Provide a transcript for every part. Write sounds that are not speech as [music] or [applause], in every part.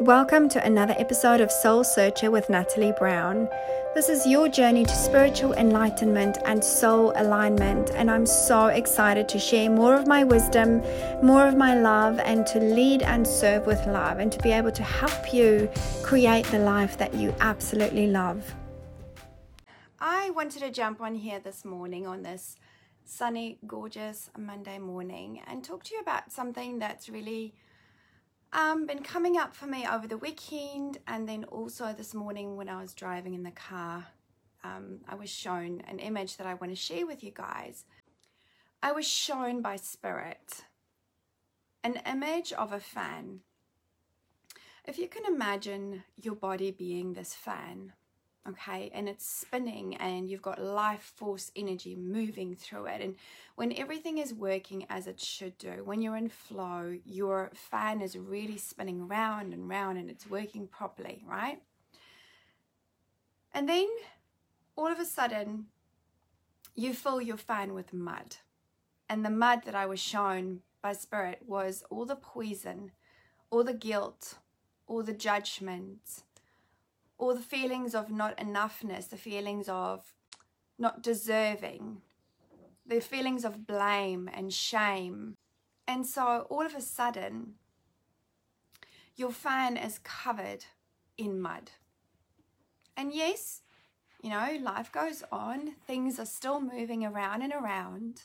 Welcome to another episode of Soul Searcher with Natalie Brown. This is your journey to spiritual enlightenment and soul alignment, and I'm so excited to share more of my wisdom, more of my love, and to lead and serve with love, and to be able to help you create the life that you absolutely love. I wanted to jump on here this morning on this sunny, gorgeous Monday morning and talk to you about something that's really um, been coming up for me over the weekend and then also this morning when I was driving in the car. Um, I was shown an image that I want to share with you guys. I was shown by Spirit an image of a fan. If you can imagine your body being this fan, okay and it's spinning and you've got life force energy moving through it. And when everything is working as it should do when you're in flow your fan is really spinning round and round and it's working properly right? And then all of a sudden you fill your fan with mud. And the mud that I was shown by spirit was all the poison all the guilt all the judgment or the feelings of not enoughness, the feelings of not deserving, the feelings of blame and shame. And so all of a sudden, your fan is covered in mud. And yes, you know, life goes on, things are still moving around and around.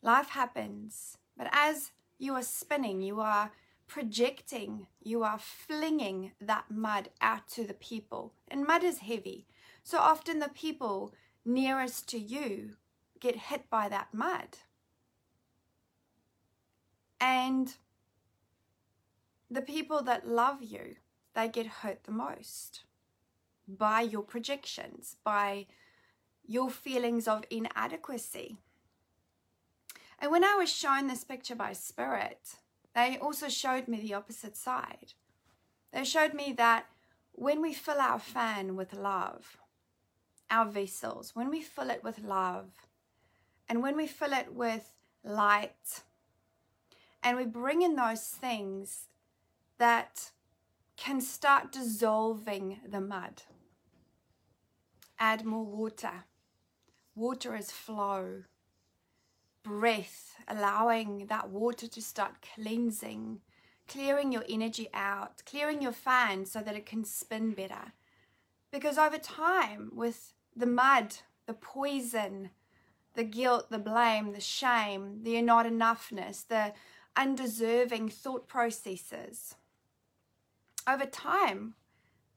Life happens. But as you are spinning, you are projecting, you are flinging that mud out to the people. And mud is heavy. So often the people nearest to you get hit by that mud. And the people that love you, they get hurt the most by your projections, by your feelings of inadequacy. And when I was shown this picture by Spirit, they also showed me the opposite side. They showed me that when we fill our fan with love, our vessels, when we fill it with love, and when we fill it with light, and we bring in those things that can start dissolving the mud. Add more water. Water is flow breath, allowing that water to start cleansing, clearing your energy out, clearing your fan so that it can spin better. Because over time, with the mud, the poison, the guilt, the blame, the shame, the not enoughness, the undeserving thought processes, over time,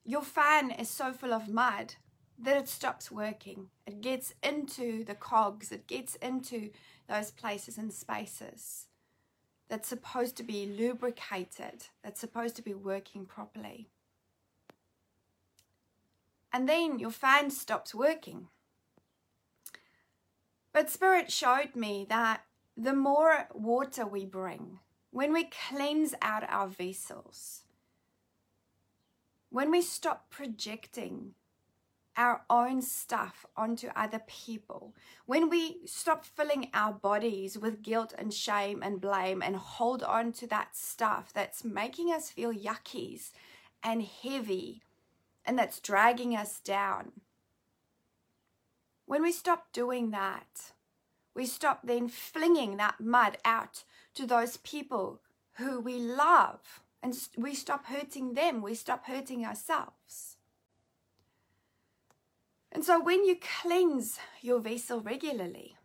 your fan is so full of mud that it stops working. It gets into the cogs, it gets into those places and spaces that's supposed to be lubricated, that's supposed to be working properly. And then your fan stops working. But Spirit showed me that the more water we bring, when we cleanse out our vessels, when we stop projecting our own stuff onto other people, when we stop filling our bodies with guilt and shame and blame and hold on to that stuff that's making us feel yuckies and heavy and that's dragging us down, when we stop doing that, we stop then flinging that mud out to those people who we love and we stop hurting them, we stop hurting ourselves. And so when you cleanse your vessel regularly,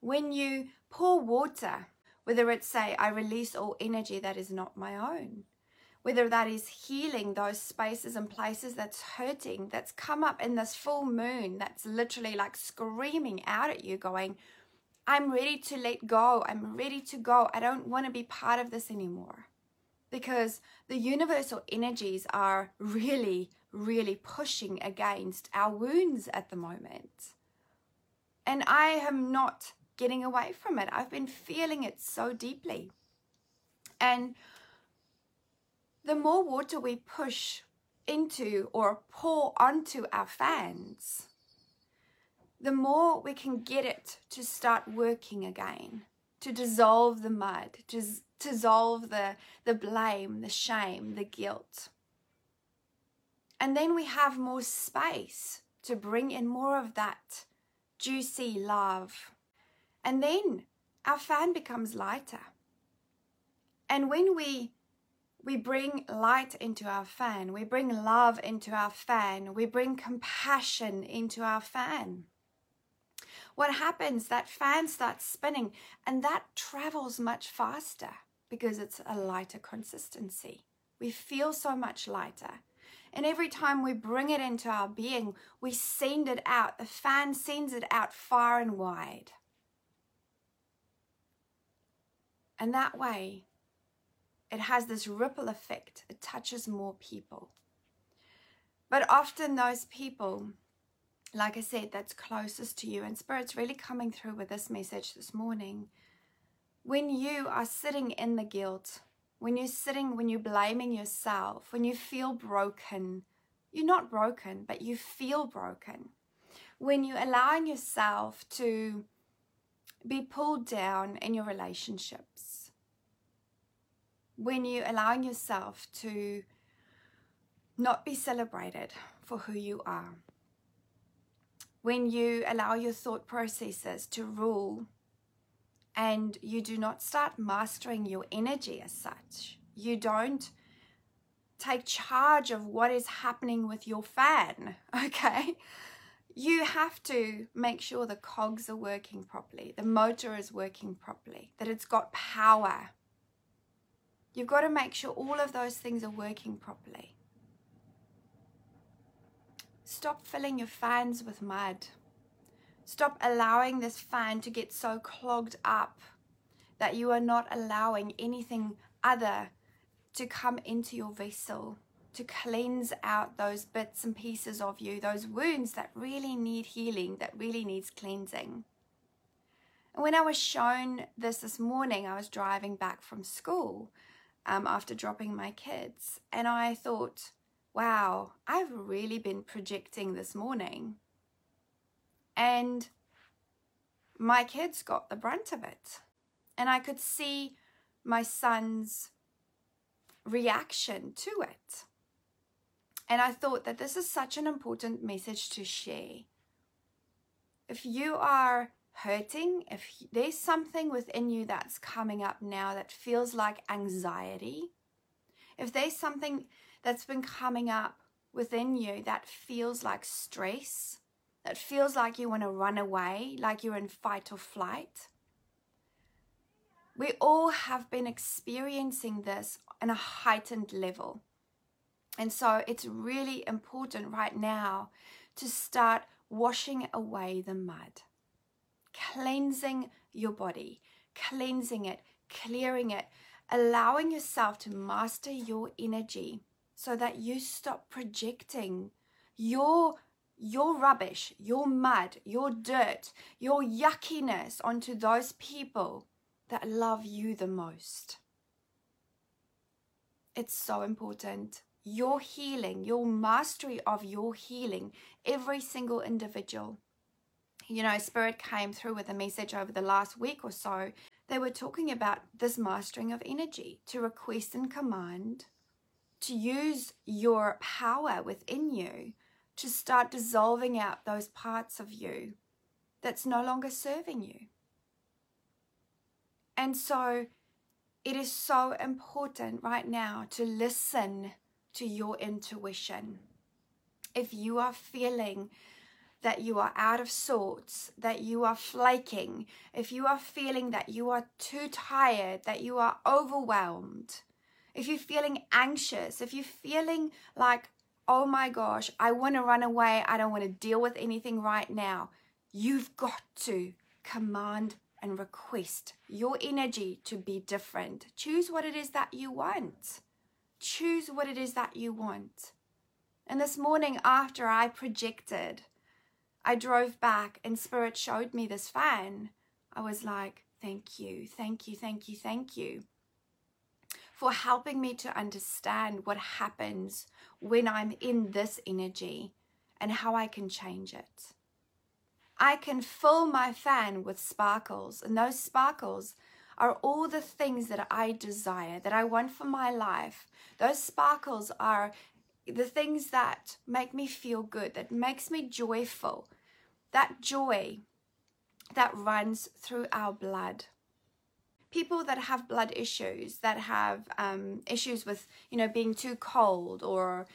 when you pour water, whether it's say, I release all energy that is not my own, whether that is healing those spaces and places that's hurting, that's come up in this full moon, that's literally like screaming out at you, going, I'm ready to let go. I'm ready to go. I don't want to be part of this anymore. Because the universal energies are [laughs] really really pushing against our wounds at the moment. And I am not getting away from it. I've been feeling it so deeply. And the more water we push into or pour onto our fans, the more we can get it to start working again, to dissolve the mud, to, dissolve the, the blame, the shame, the guilt. And then we have more space to bring in more of that juicy love. And then our fan becomes lighter. And when we we bring light into our fan, we bring love into our fan, we bring compassion into our fan. What happens? That fan starts spinning and that travels much faster because it's a lighter consistency. We feel so much lighter. And every time we bring it into our being, we send it out. The fan sends it out far and wide. And that way, it has this ripple effect. It touches more people. But often, those people, like I said, that's closest to you, and Spirit's really coming through with this message this morning. When you are sitting in the guilt, when you're sitting, when you're blaming yourself, when you feel broken, you're not broken, but you feel broken. When you're allowing yourself to be pulled down in your relationships, when you're allowing yourself to not be celebrated for who you are, when you allow your thought processes to rule and you do not start mastering your energy as such, you don't take charge of what is happening with your fan, [laughs] okay? You have to make sure the cogs are working properly, the motor is working properly, that it's got power. You've got to make sure all of those things are working properly. Stop filling your fans with mud. Stop allowing this fan to get so clogged up that you are not allowing anything other to come into your vessel to cleanse out those bits and pieces of you, those wounds that really need healing, that really needs cleansing. And when I was shown this this morning, I was driving back from school um, after dropping my kids, and I thought, wow, I've really been projecting this morning. And my kids got the brunt of it. And I could see my son's reaction to it. And I thought that this is such an important message to share. If you are hurting, if there's something within you that's coming up now that feels like anxiety, if there's something that's been coming up within you that feels like stress, that feels like you want to run away, like you're in fight or flight. We all have been experiencing this on a heightened level. And so it's really important right now to start washing away the mud, cleansing your body, cleansing it, clearing it, allowing yourself to master your energy so that you stop projecting your your rubbish, your mud, your dirt, your yuckiness onto those people that love you the most. It's so important. Your healing, your mastery of your healing, every single individual. You know, Spirit came through with a message over the last week or so. They were talking about this mastering of energy to request and command to use your power within you to start dissolving out those parts of you that's no longer serving you. And so it is so important right now to listen to your intuition. If you are feeling that you are out of sorts, that you are flaking, if you are feeling that you are too tired, that you are overwhelmed, if you're feeling anxious, if you're feeling like, oh my gosh, I want to run away, I don't want to deal with anything right now, you've got to command and request your energy to be different. Choose what it is that you want. Choose what it is that you want. And this morning, after I projected, I drove back and Spirit showed me this fan. I was like, thank you, thank you, thank you, thank you for helping me to understand what happens when I'm in this energy and how I can change it. I can fill my fan with sparkles, and those sparkles are all the things that I desire, that I want for my life. Those sparkles are the things that make me feel good, that makes me joyful. That joy that runs through our blood. People that have blood issues, that have um, issues with, you know, being too cold or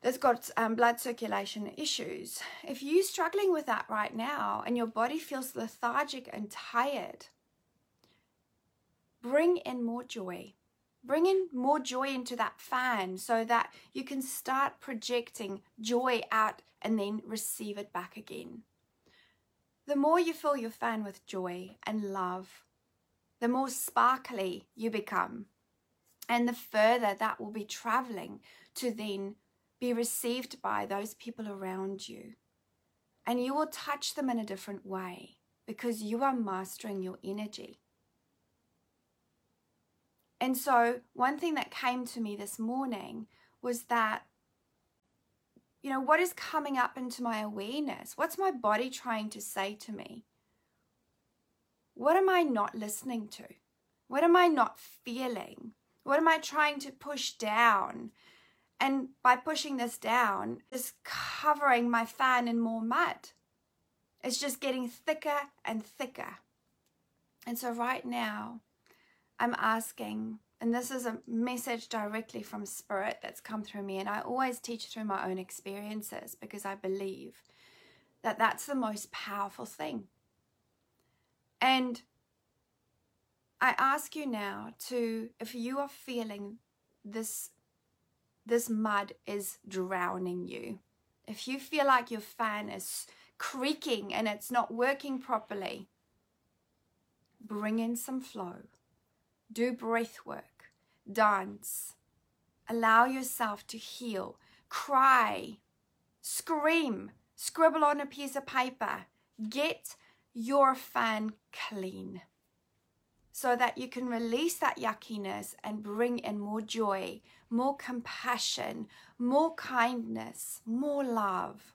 that's got um, blood circulation issues. If you're struggling with that right now and your body feels lethargic and tired, bring in more joy. Bring in more joy into that fan so that you can start projecting joy out and then receive it back again. The more you fill your fan with joy and love, the more sparkly you become. And the further that will be traveling to then be received by those people around you. And you will touch them in a different way because you are mastering your energy. And so, one thing that came to me this morning was that, you know, what is coming up into my awareness? What's my body trying to say to me? What am I not listening to? What am I not feeling? What am I trying to push down and by pushing this down, is covering my fan in more mud. It's just getting thicker and thicker. And so right now, I'm asking, and this is a message directly from Spirit that's come through me, and I always teach through my own experiences because I believe that that's the most powerful thing. And I ask you now to, if you are feeling this this mud is drowning you. If you feel like your fan is creaking and it's not working properly, bring in some flow. Do breath work, dance, allow yourself to heal, cry, scream, scribble on a piece of paper. Get your fan clean so that you can release that yuckiness and bring in more joy, more compassion, more kindness, more love.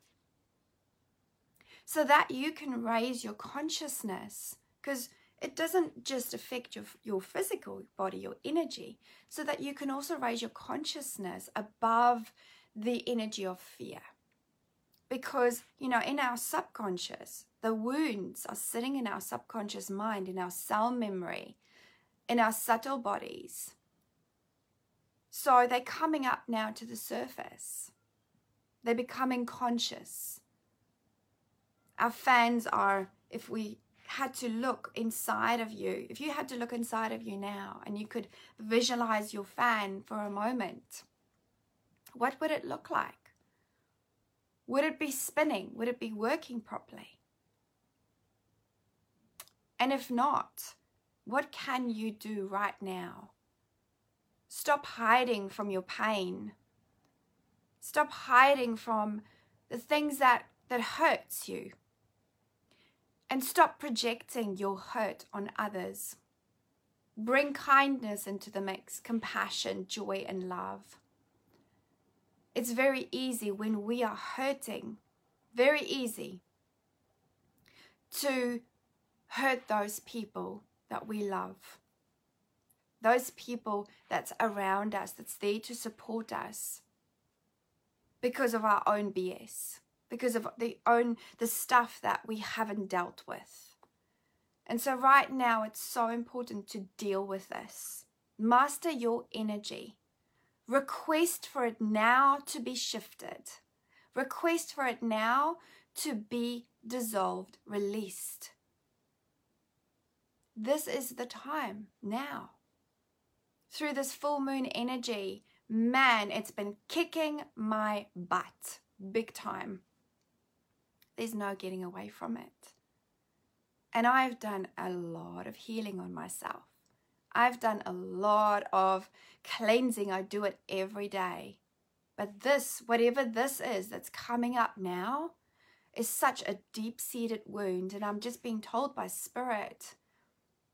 So that you can raise your consciousness because it doesn't just affect your, your physical body, your energy, so that you can also raise your consciousness above the energy of fear. Because, you know, in our subconscious, the wounds are sitting in our subconscious mind, in our cell memory, in our subtle bodies. So they're coming up now to the surface. They're becoming conscious. Our fans are, if we had to look inside of you, if you had to look inside of you now and you could visualize your fan for a moment, what would it look like? Would it be spinning? Would it be working properly? And if not, what can you do right now? Stop hiding from your pain. Stop hiding from the things that, that hurts you. And stop projecting your hurt on others. Bring kindness into the mix, compassion, joy, and love. It's very easy when we are hurting, very easy to hurt those people that we love. Those people that's around us, that's there to support us because of our own BS, because of the own the stuff that we haven't dealt with. And so right now it's so important to deal with this. Master your energy. Request for it now to be shifted. Request for it now to be dissolved, released. This is the time now. Through this full moon energy, man, it's been kicking my butt big time. There's no getting away from it. And I've done a lot of healing on myself. I've done a lot of cleansing. I do it every day. But this, whatever this is that's coming up now, is such a deep seated wound. And I'm just being told by Spirit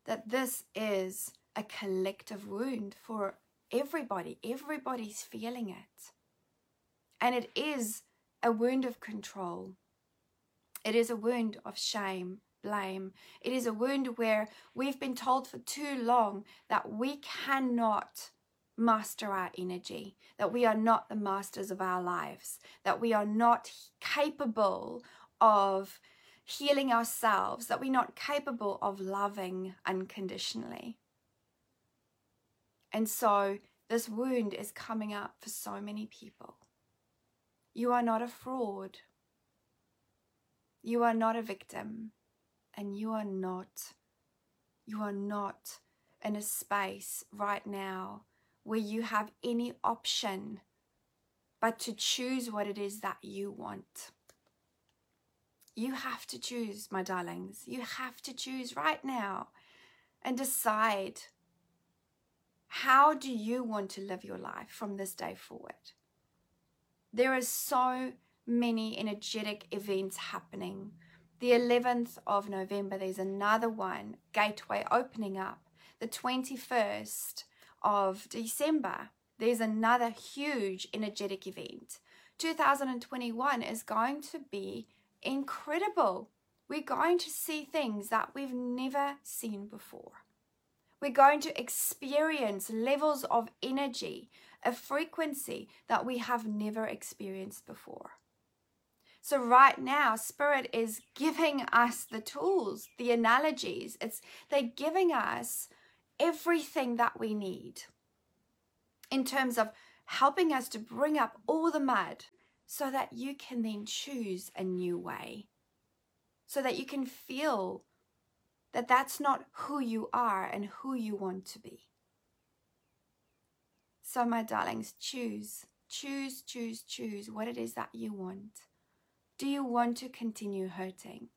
that this is a collective wound for everybody. Everybody's feeling it. And it is a wound of control. It is a wound of shame blame. It is a wound where we've been told for too long that we cannot master our energy, that we are not the masters of our lives, that we are not capable of healing ourselves, that we're not capable of loving unconditionally. And so this wound is coming up for so many people. You are not a fraud. You are not a victim. And you are not, you are not in a space right now where you have any option but to choose what it is that you want. You have to choose, my darlings. You have to choose right now and decide how do you want to live your life from this day forward. There are so many energetic events happening. The 11th of November, there's another one, Gateway opening up. The 21st of December, there's another huge energetic event. 2021 is going to be incredible. We're going to see things that we've never seen before. We're going to experience levels of energy, a frequency that we have never experienced before. So, right now, Spirit is giving us the tools, the analogies. It's, they're giving us everything that we need in terms of helping us to bring up all the mud so that you can then choose a new way, so that you can feel that that's not who you are and who you want to be. So, my darlings, choose, choose, choose, choose what it is that you want. Do you want to continue hurting?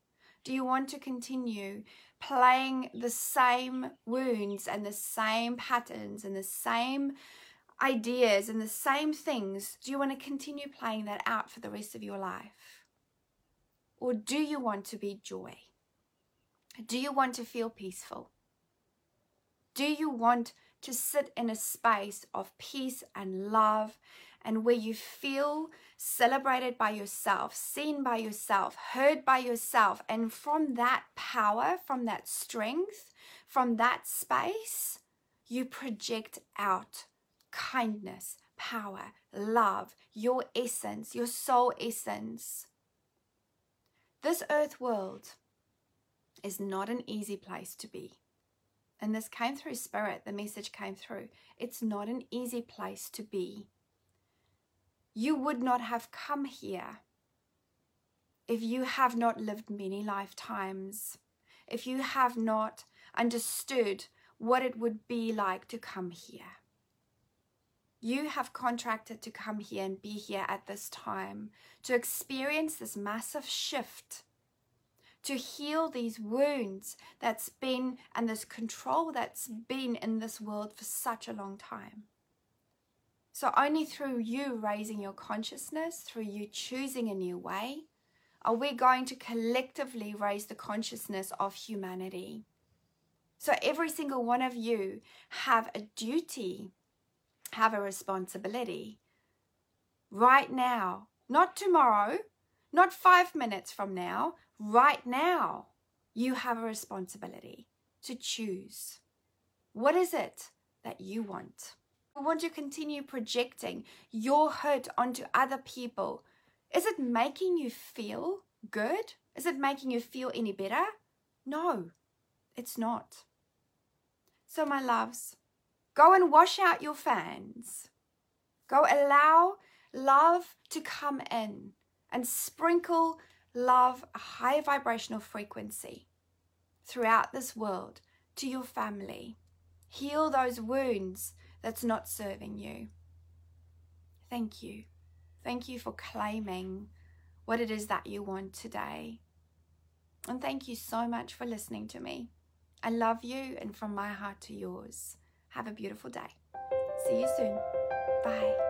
Do you want to continue playing the same wounds and the same patterns and the same ideas and the same things, do you want to continue playing that out for the rest of your life? Or do you want to be joy? Do you want to feel peaceful? Do you want to sit in a space of peace and love and where you feel celebrated by yourself, seen by yourself, heard by yourself? And from that power, from that strength, from that space, you project out kindness, power, love, your essence, your soul essence. This earth world is not an easy place to be. And this came through spirit, the message came through. It's not an easy place to be. You would not have come here if you have not lived many lifetimes, if you have not understood what it would be like to come here. You have contracted to come here and be here at this time to experience this massive shift, to heal these wounds that's been and this control that's been in this world for such a long time. So, only through you raising your consciousness, through you choosing a new way, are we going to collectively raise the consciousness of humanity. So, every single one of you have a duty have a responsibility right now, not tomorrow, not five minutes from now, right now. You have a responsibility to choose. What is it that you want? You want to continue projecting your hurt onto other people. Is it making you feel good? Is it making you feel any better? No, it's not. So, my loves, Go and wash out your fans. Go allow love to come in and sprinkle love, a high vibrational frequency throughout this world to your family. Heal those wounds that's not serving you. Thank you. Thank you for claiming what it is that you want today. And thank you so much for listening to me. I love you, and from my heart to yours. Have a beautiful day. See you soon. Bye.